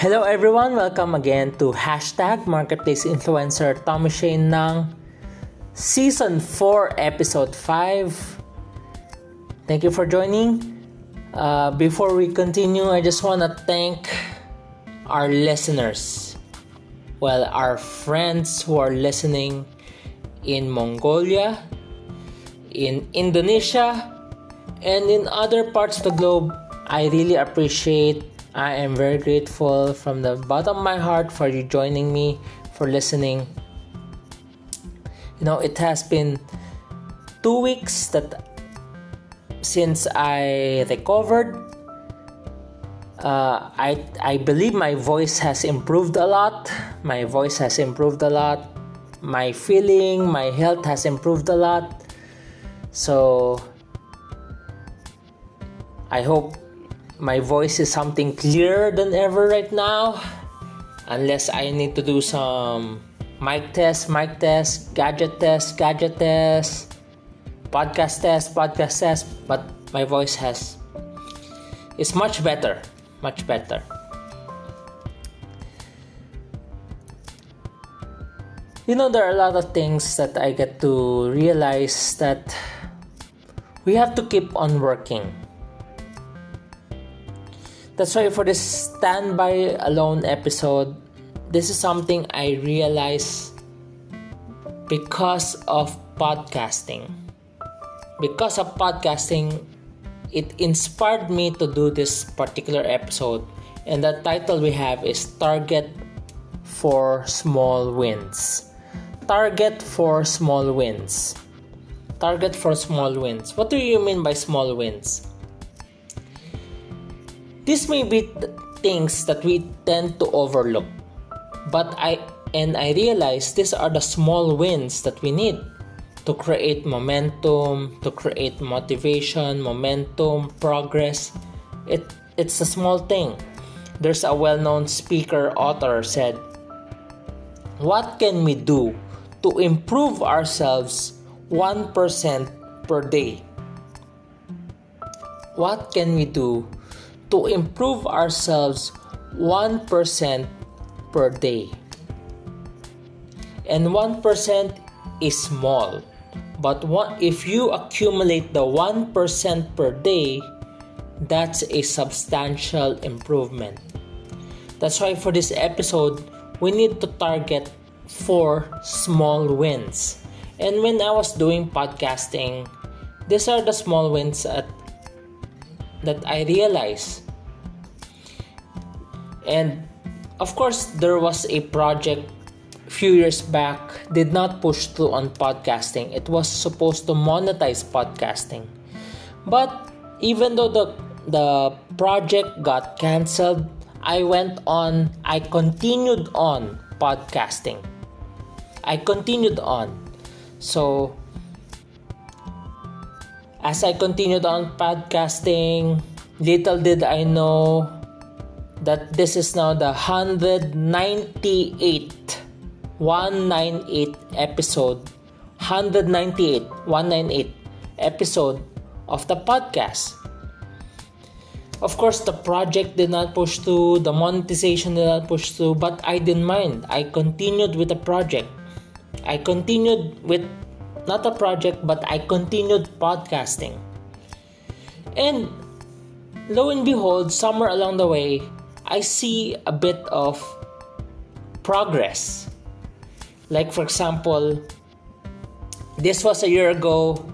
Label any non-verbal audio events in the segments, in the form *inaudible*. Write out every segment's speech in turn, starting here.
Hello everyone! Welcome again to Hashtag Marketplace Influencer Tommy Shane ng Season 4, Episode 5. Thank you for joining. Uh, before we continue, I just want to thank our listeners. Well, our friends who are listening in Mongolia, in Indonesia, and in other parts of the globe. I really appreciate I am very grateful from the bottom of my heart for you joining me, for listening. You know, it has been two weeks that since I recovered. Uh, I I believe my voice has improved a lot. My voice has improved a lot. My feeling, my health has improved a lot. So I hope my voice is something clearer than ever right now. Unless I need to do some mic test, mic test, gadget test, gadget test, podcast test, podcast test. But my voice has is much better, much better. You know, there are a lot of things that I get to realize that we have to keep on working that's why for this standby alone episode, this is something I realized because of podcasting. Because of podcasting, it inspired me to do this particular episode. And the title we have is Target for Small Wins. Target for Small Wins. Target for Small Wins. What do you mean by small wins? These may be th- things that we tend to overlook. But I and I realize these are the small wins that we need to create momentum, to create motivation, momentum, progress. It it's a small thing. There's a well-known speaker author said, "What can we do to improve ourselves 1% per day?" What can we do to improve ourselves 1% per day. And 1% is small. But one, if you accumulate the 1% per day, that's a substantial improvement. That's why for this episode, we need to target four small wins. And when I was doing podcasting, these are the small wins that I realized. And of course, there was a project few years back did not push through on podcasting. It was supposed to monetize podcasting. But even though the the project got canceled, I went on, I continued on podcasting. I continued on. So as I continued on podcasting, little did I know that this is now the 198 198 episode. 198 198 episode of the podcast. Of course the project did not push through the monetization did not push through but i didn't mind. I continued with the project. I continued with not a project, but I continued podcasting. And lo and behold, somewhere along the way, I see a bit of progress. Like, for example, this was a year ago,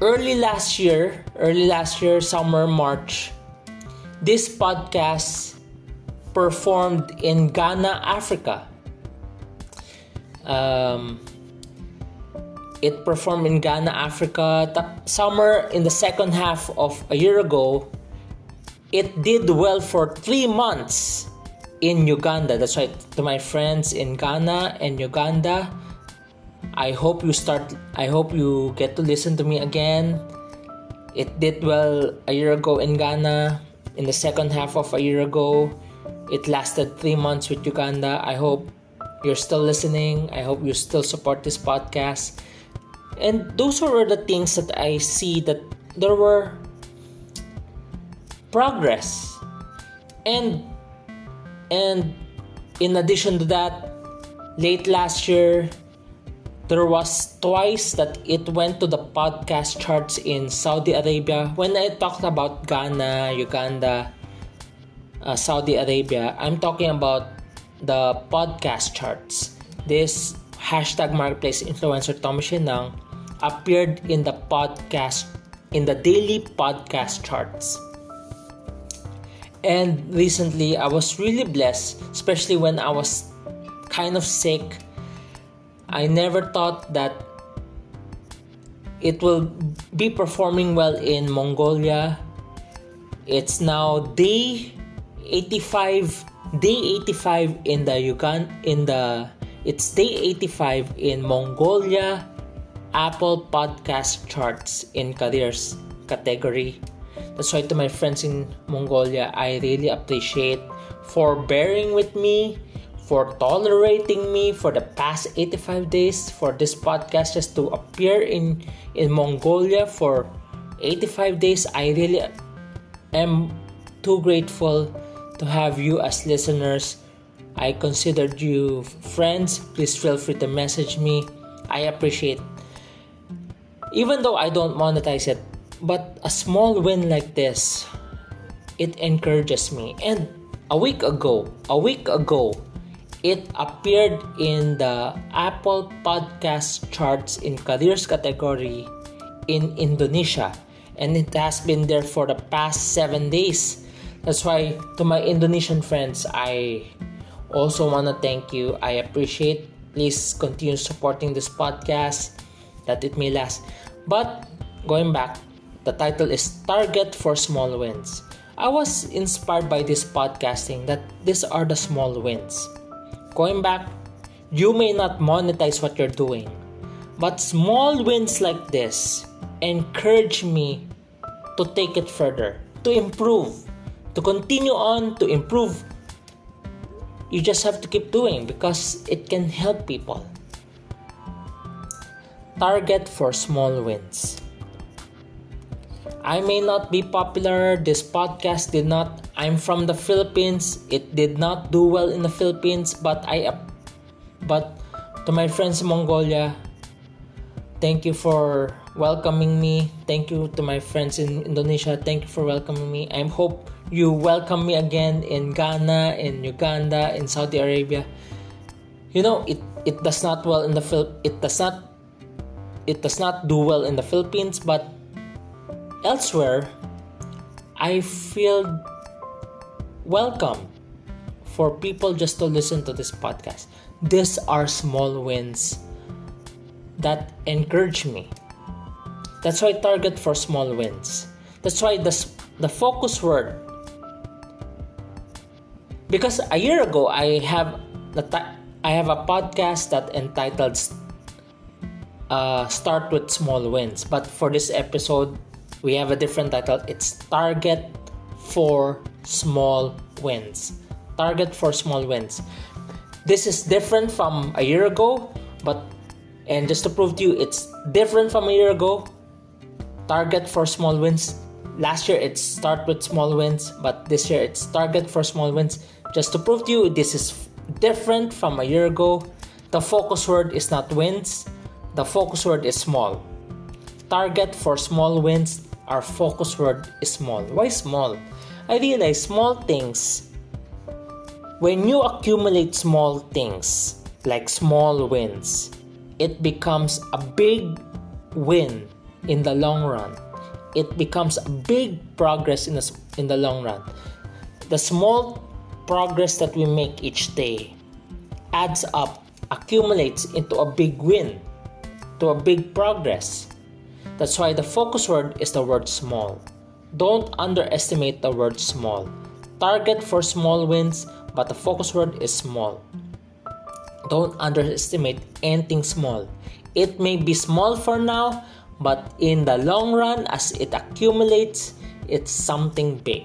early last year, early last year, summer, March, this podcast performed in Ghana, Africa. Um, it performed in Ghana, Africa. Summer in the second half of a year ago, it did well for three months in Uganda. That's right. To my friends in Ghana and Uganda, I hope you start. I hope you get to listen to me again. It did well a year ago in Ghana. In the second half of a year ago, it lasted three months with Uganda. I hope you're still listening. I hope you still support this podcast and those were the things that I see that there were progress and And in addition to that, late last year, there was twice that it went to the podcast charts in Saudi Arabia. When I talked about Ghana, Uganda, uh, Saudi Arabia, I'm talking about the podcast charts. This hashtag marketplace influencer Tommy Shinang appeared in the podcast in the daily podcast charts. And recently I was really blessed, especially when I was kind of sick. I never thought that it will be performing well in Mongolia. It's now day 85 day 85 in the Uganda in the it's day 85 in Mongolia Apple Podcast charts in careers category. That's why to my friends in Mongolia, I really appreciate for bearing with me, for tolerating me for the past 85 days for this podcast just to appear in in Mongolia for 85 days. I really am too grateful to have you as listeners. I considered you friends. Please feel free to message me. I appreciate even though I don't monetize it, but a small win like this it encourages me. And a week ago, a week ago, it appeared in the Apple Podcast charts in careers category in Indonesia and it has been there for the past 7 days that's why, to my Indonesian friends, I also want to thank you. I appreciate. Please continue supporting this podcast that it may last. But going back, the title is Target for Small Wins. I was inspired by this podcasting that these are the small wins. Going back, you may not monetize what you're doing, but small wins like this encourage me to take it further, to improve, to continue on to improve you just have to keep doing because it can help people target for small wins i may not be popular this podcast did not i'm from the philippines it did not do well in the philippines but i but to my friends in mongolia thank you for welcoming me thank you to my friends in indonesia thank you for welcoming me i hope you welcome me again in Ghana, in Uganda, in Saudi Arabia. You know, it, it does not well in the Phil it does not it does not do well in the Philippines, but elsewhere I feel welcome for people just to listen to this podcast. These are small wins that encourage me. That's why I target for small wins. That's why the, the focus word because a year ago I have I have a podcast that entitled uh, "Start with Small Wins," but for this episode we have a different title. It's "Target for Small Wins." Target for small wins. This is different from a year ago, but and just to prove to you, it's different from a year ago. Target for small wins. Last year it's start with small wins, but this year it's target for small wins just to prove to you this is different from a year ago, the focus word is not wins, the focus word is small. Target for small wins, our focus word is small. Why small? I realize small things, when you accumulate small things like small wins, it becomes a big win in the long run. It becomes a big progress in the, in the long run. The small progress that we make each day adds up, accumulates into a big win, to a big progress. That's why the focus word is the word small. Don't underestimate the word small. Target for small wins, but the focus word is small. Don't underestimate anything small. It may be small for now, but in the long run, as it accumulates, it's something big.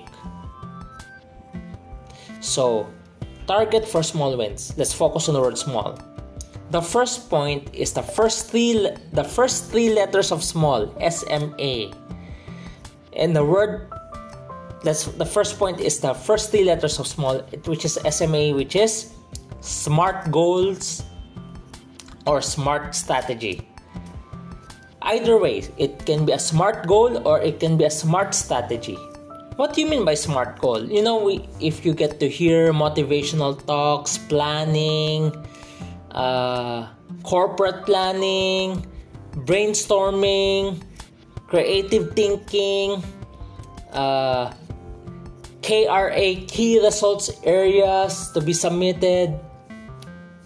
So, target for small wins. Let's focus on the word small. The first point is the first three the first three letters of small, SMA. And the word that's the first point is the first three letters of small which is sma which is smart goals or smart strategy. Either way it can be a smart goal or it can be a smart strategy. What do you mean by smart goal? You know we, if you get to hear motivational talks planning uh, corporate planning brainstorming creative thinking uh, KRA key results areas to be submitted,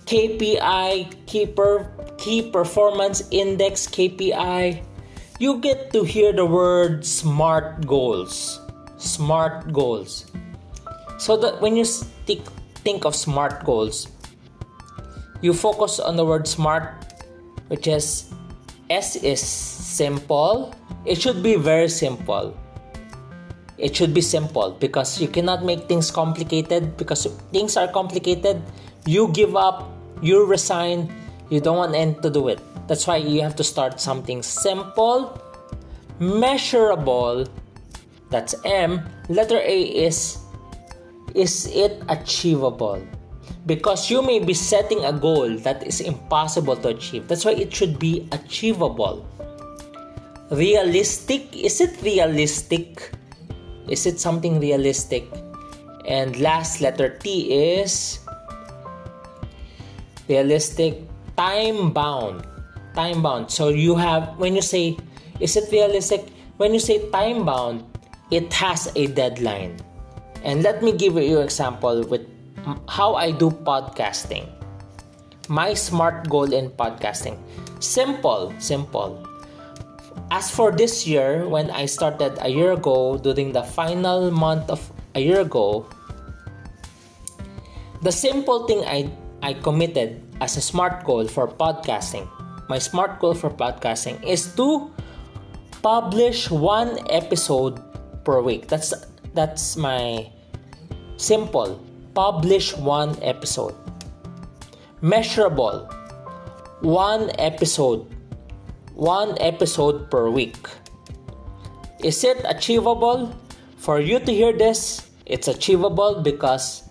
KPI key, per, key performance index KPI. You get to hear the word SMART goals. SMART goals. So that when you think, think of SMART goals, you focus on the word SMART, which is S is simple. It should be very simple. It should be simple because you cannot make things complicated. Because things are complicated you give up you resign you don't want end to do it. That's why you have to start something simple measurable. That's m. Letter a is is it achievable because you may be setting a goal that is impossible to achieve that's why it should be achievable realistic is it realistic is it something realistic? And last letter T is realistic time bound. Time bound. So you have when you say is it realistic? When you say time bound, it has a deadline. And let me give you an example with how I do podcasting. My smart goal in podcasting. Simple, simple. As for this year, when I started a year ago, during the final month of a year ago, the simple thing I, I committed as a smart goal for podcasting, my smart goal for podcasting is to publish one episode per week. That's that's my simple publish one episode. Measurable one episode one episode per week. Is it achievable? For you to hear this, it's achievable because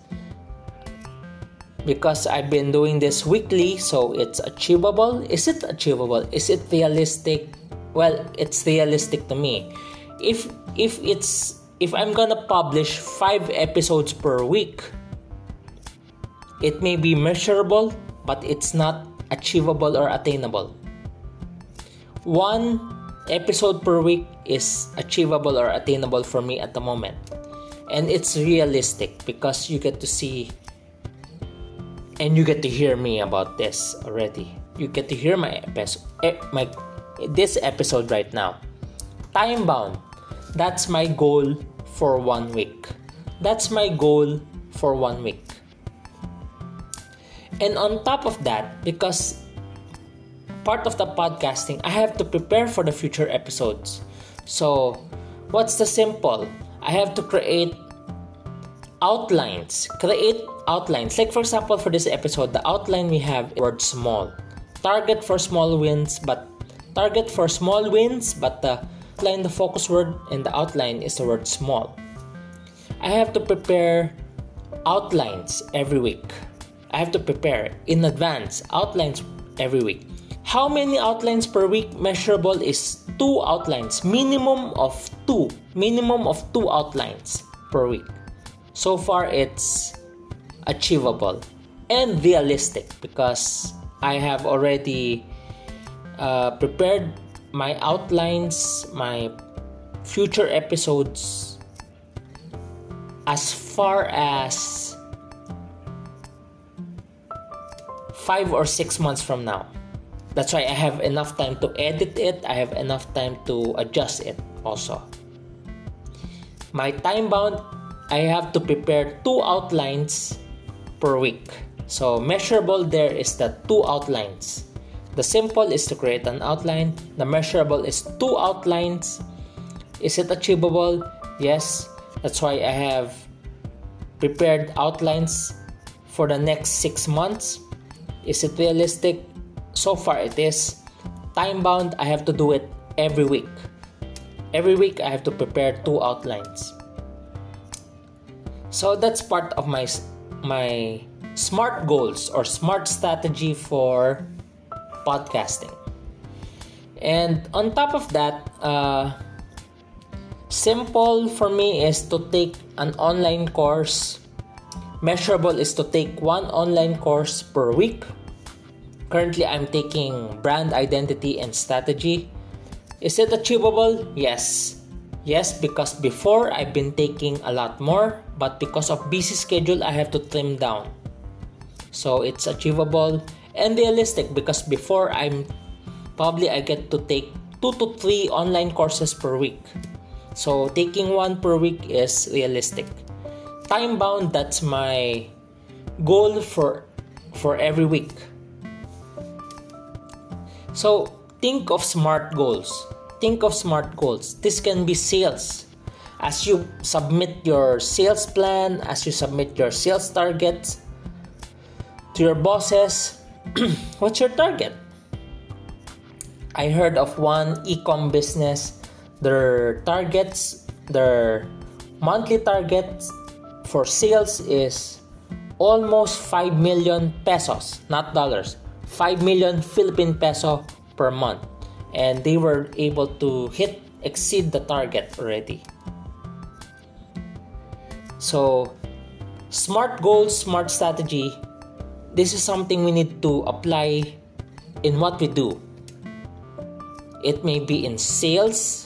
because I've been doing this weekly, so it's achievable. Is it achievable? Is it realistic? Well, it's realistic to me. If if it's if I'm gonna publish five episodes per week, it may be measurable, but it's not achievable or attainable one episode per week is achievable or attainable for me at the moment. And it's realistic because you get to see and you get to hear me about this already. You get to hear my episode, eh, my this episode right now. Time bound. That's my goal for one week. That's my goal for one week. And on top of that, because part of the podcasting, I have to prepare for the future episodes. So, what's the simple? I have to create outlines. Create outlines. Like, for example, for this episode, the outline we have word small. Target for small wins, but target for small wins, but the outline, the focus word, and the outline is the word small. I have to prepare outlines every week. I have to prepare in advance outlines every week. How many outlines per week measurable is two outlines, minimum of two, minimum of two outlines per week. So far, it's achievable and realistic because I have already uh, prepared my outlines, my future episodes as far as five or six months from now. That's why I have enough time to edit it, I have enough time to adjust it also. My time bound, I have to prepare two outlines per week. So measurable there is the two outlines. The simple is to create an outline, the measurable is two outlines. Is it achievable? Yes. That's why I have prepared outlines for the next six months. Is it realistic? so far it is time bound i have to do it every week every week i have to prepare two outlines So that's part of my my smart goals or smart strategy for podcasting. And on top of that, uh, simple for me is to take an online course. Measurable is to take one online course per week. Currently, I'm taking brand identity and strategy. Is it achievable? Yes. Yes, because before I've been taking a lot more, but because of busy schedule, I have to trim down. So it's achievable and realistic because before I'm probably I get to take two to three online courses per week. So taking one per week is realistic. Time bound that's my goal for for every week. So think of smart goals. Think of smart goals. This can be sales. As you submit your sales plan, as you submit your sales targets to your bosses, *clears throat* what's your target? I heard of one e-com business. Their targets, their monthly targets for sales is almost 5 million pesos, not dollars. 5 million Philippine peso per month. And they were able to hit exceed the target already. So, smart goals, smart strategy this is something we need to apply in what we do. It may be in sales,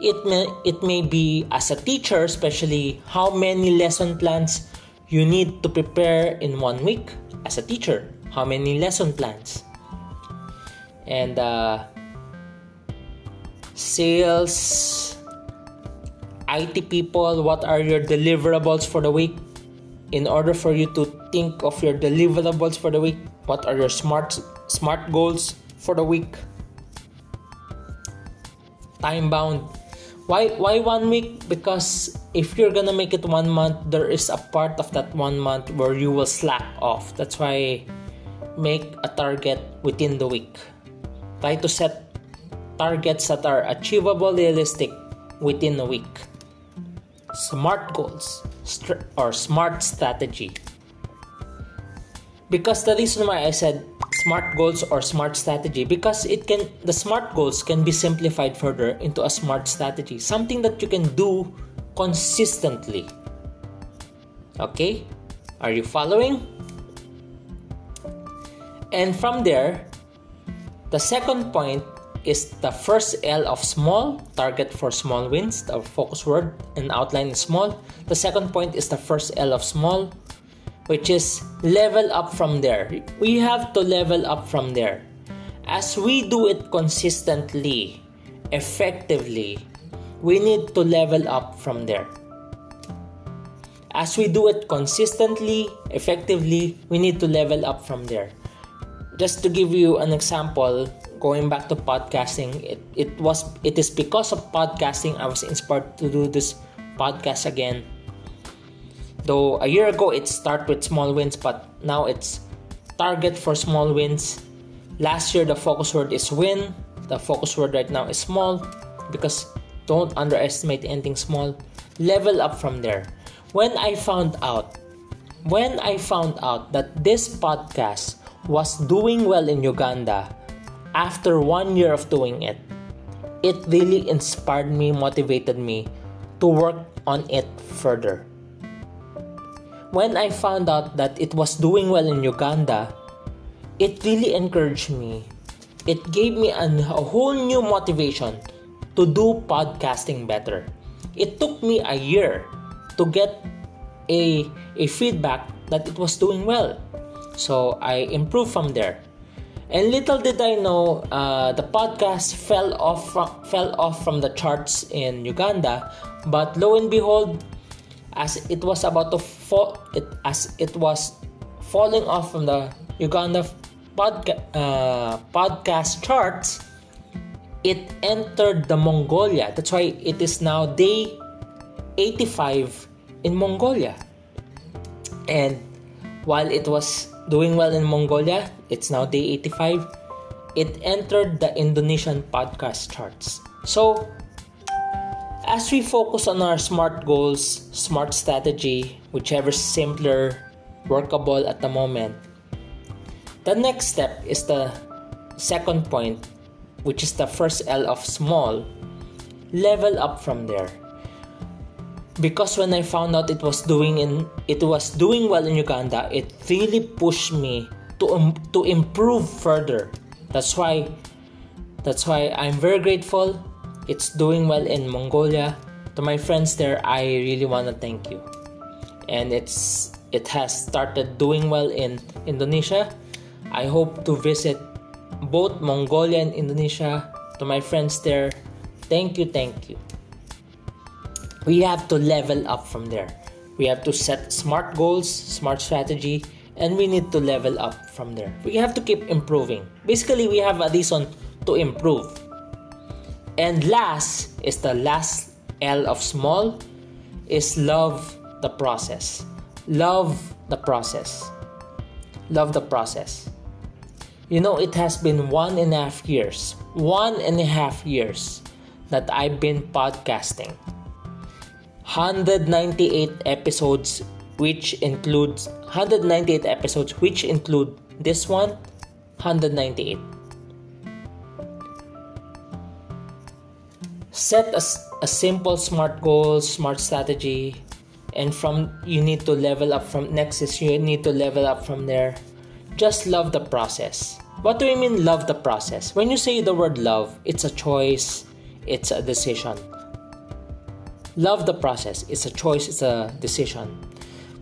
it may it may be as a teacher, especially how many lesson plans you need to prepare in one week as a teacher. How many lesson plans? And uh, sales, IT people, what are your deliverables for the week? in order for you to think of your deliverables for the week what are your smart smart goals for the week time bound why why one week? Because if you're gonna make it one month there is a part of that one month where you will slack off. That's why make a target within the week. Try to set targets that are achievable realistic within a week. Smart goals or smart strategy. Because the reason why I said smart goals or smart strategy because it can the smart goals can be simplified further into a smart strategy, something that you can do consistently. Okay? Are you following? And from there, the second point is the first L of small, target for small wins, the focus word and outline is small. The second point is the first L of small, which is level up from there. We have to level up from there. As we do it consistently, effectively, we need to level up from there. As we do it consistently, effectively, we need to level up from there. Just to give you an example, going back to podcasting it, it was it is because of podcasting i was inspired to do this podcast again though a year ago it started with small wins but now it's target for small wins. Last year the focus word is win. The focus word right now is small because don't underestimate anything small. Level up from there. When i found out when i found out that this podcast was doing well in uganda after one year of doing it, it really inspired me, motivated me to work on it further. When I found out that it was doing well in Uganda, it really encouraged me. It gave me an, a whole new motivation to do podcasting better. It took me a year to get a, a feedback that it was doing well. So I improved from there. And little did I know, uh, the podcast fell off from, fell off from the charts in Uganda. But lo and behold, as it was about to fall, it as it was falling off from the Uganda podca- uh, podcast charts, it entered the Mongolia. That's why it is now day 85 in Mongolia. And while it was doing well in Mongolia, it's now day 85. It entered the Indonesian podcast charts. So, as we focus on our smart goals, smart strategy, whichever simpler, workable at the moment, the next step is the second point, which is the first L of small. Level up from there. Because when I found out it was doing in it was doing well in Uganda, it really pushed me to um, to improve further. That's why that's why I'm very grateful it's doing well in Mongolia. To my friends there, I really want to thank you. And it's it has started doing well in Indonesia. I hope to visit both Mongolia and Indonesia. To my friends there, thank you, thank you. We have to level up from there. We have to set smart goals, smart strategy, and we need to level up from there. We have to keep improving. Basically, we have a reason to improve. And last is the last L of small is love the process. Love the process. Love the process. You know, it has been one and a half years, one and a half years that I've been podcasting. 198 episodes, which includes 198 episodes, which include this one, 198. Set a, a simple smart goal smart strategy and from you need to level up from next is you need to level up from there. Just love the process. What do you mean love the process? When you say the word love it's a choice it's a decision. Love the process it's a choice it's a decision.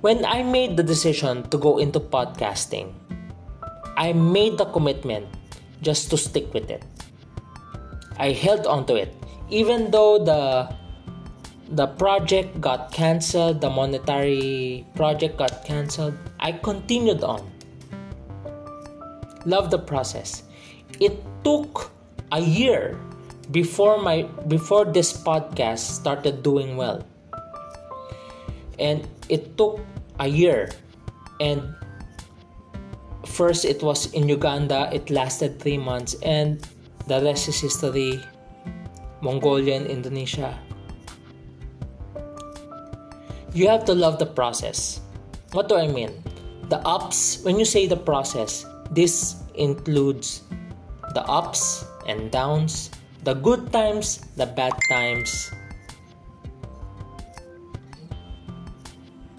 When i made the decision to go into podcasting i made the commitment just to stick with it. I held on to it even though the the project got canceled, the monetary project got canceled, I continued on. Love the process. It took a year before my before this podcast started doing well. And it took a year and first it was in Uganda, it lasted 3 months and the rest is history Mongolia, and Indonesia. You have to love the process. What do I mean? The ups, when you say the process, this includes the ups and downs, the good times, the bad times,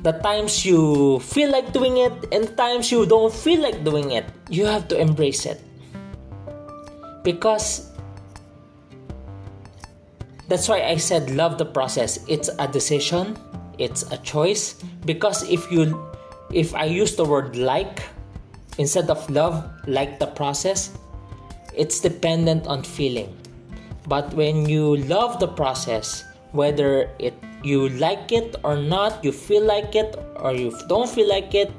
the times you feel like doing it and times you don't feel like doing it. You have to embrace it. Because that's why I said love the process. It's a decision, it's a choice because if you if I use the word like instead of love, like the process, it's dependent on feeling. But when you love the process, whether it you like it or not, you feel like it or you don't feel like it,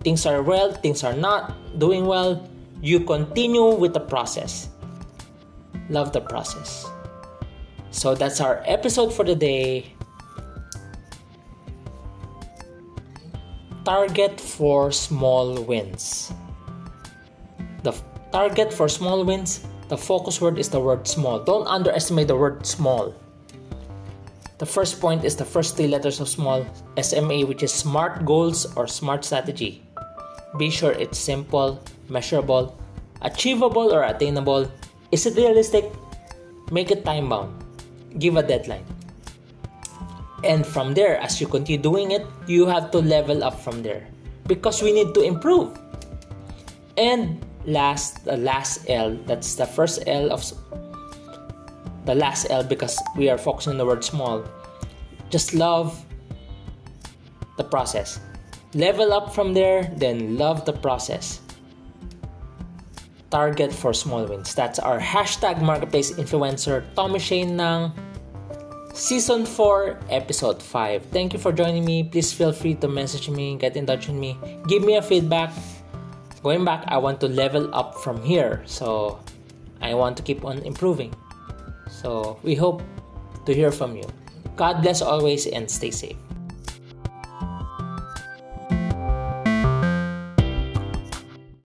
things are well, things are not doing well, you continue with the process. Love the process. So that's our episode for the day. Target for small wins. The target for small wins, the focus word is the word small. Don't underestimate the word small. The first point is the first three letters of small SMA, which is SMART goals or SMART strategy. Be sure it's simple, measurable, achievable or attainable. Is it realistic? Make it time bound give a deadline. And from there, as you continue doing it, you have to level up from there because we need to improve. And last, the last L, that's the first L of the last L because we are focusing on the word small. Just love the process. Level up from there, then love the process. Target for small wins. That's our hashtag marketplace influencer Tommy Shane ng Season 4, Episode 5. Thank you for joining me. Please feel free to message me, get in touch with me, give me a feedback. Going back, I want to level up from here. So, I want to keep on improving. So, we hope to hear from you. God bless always and stay safe.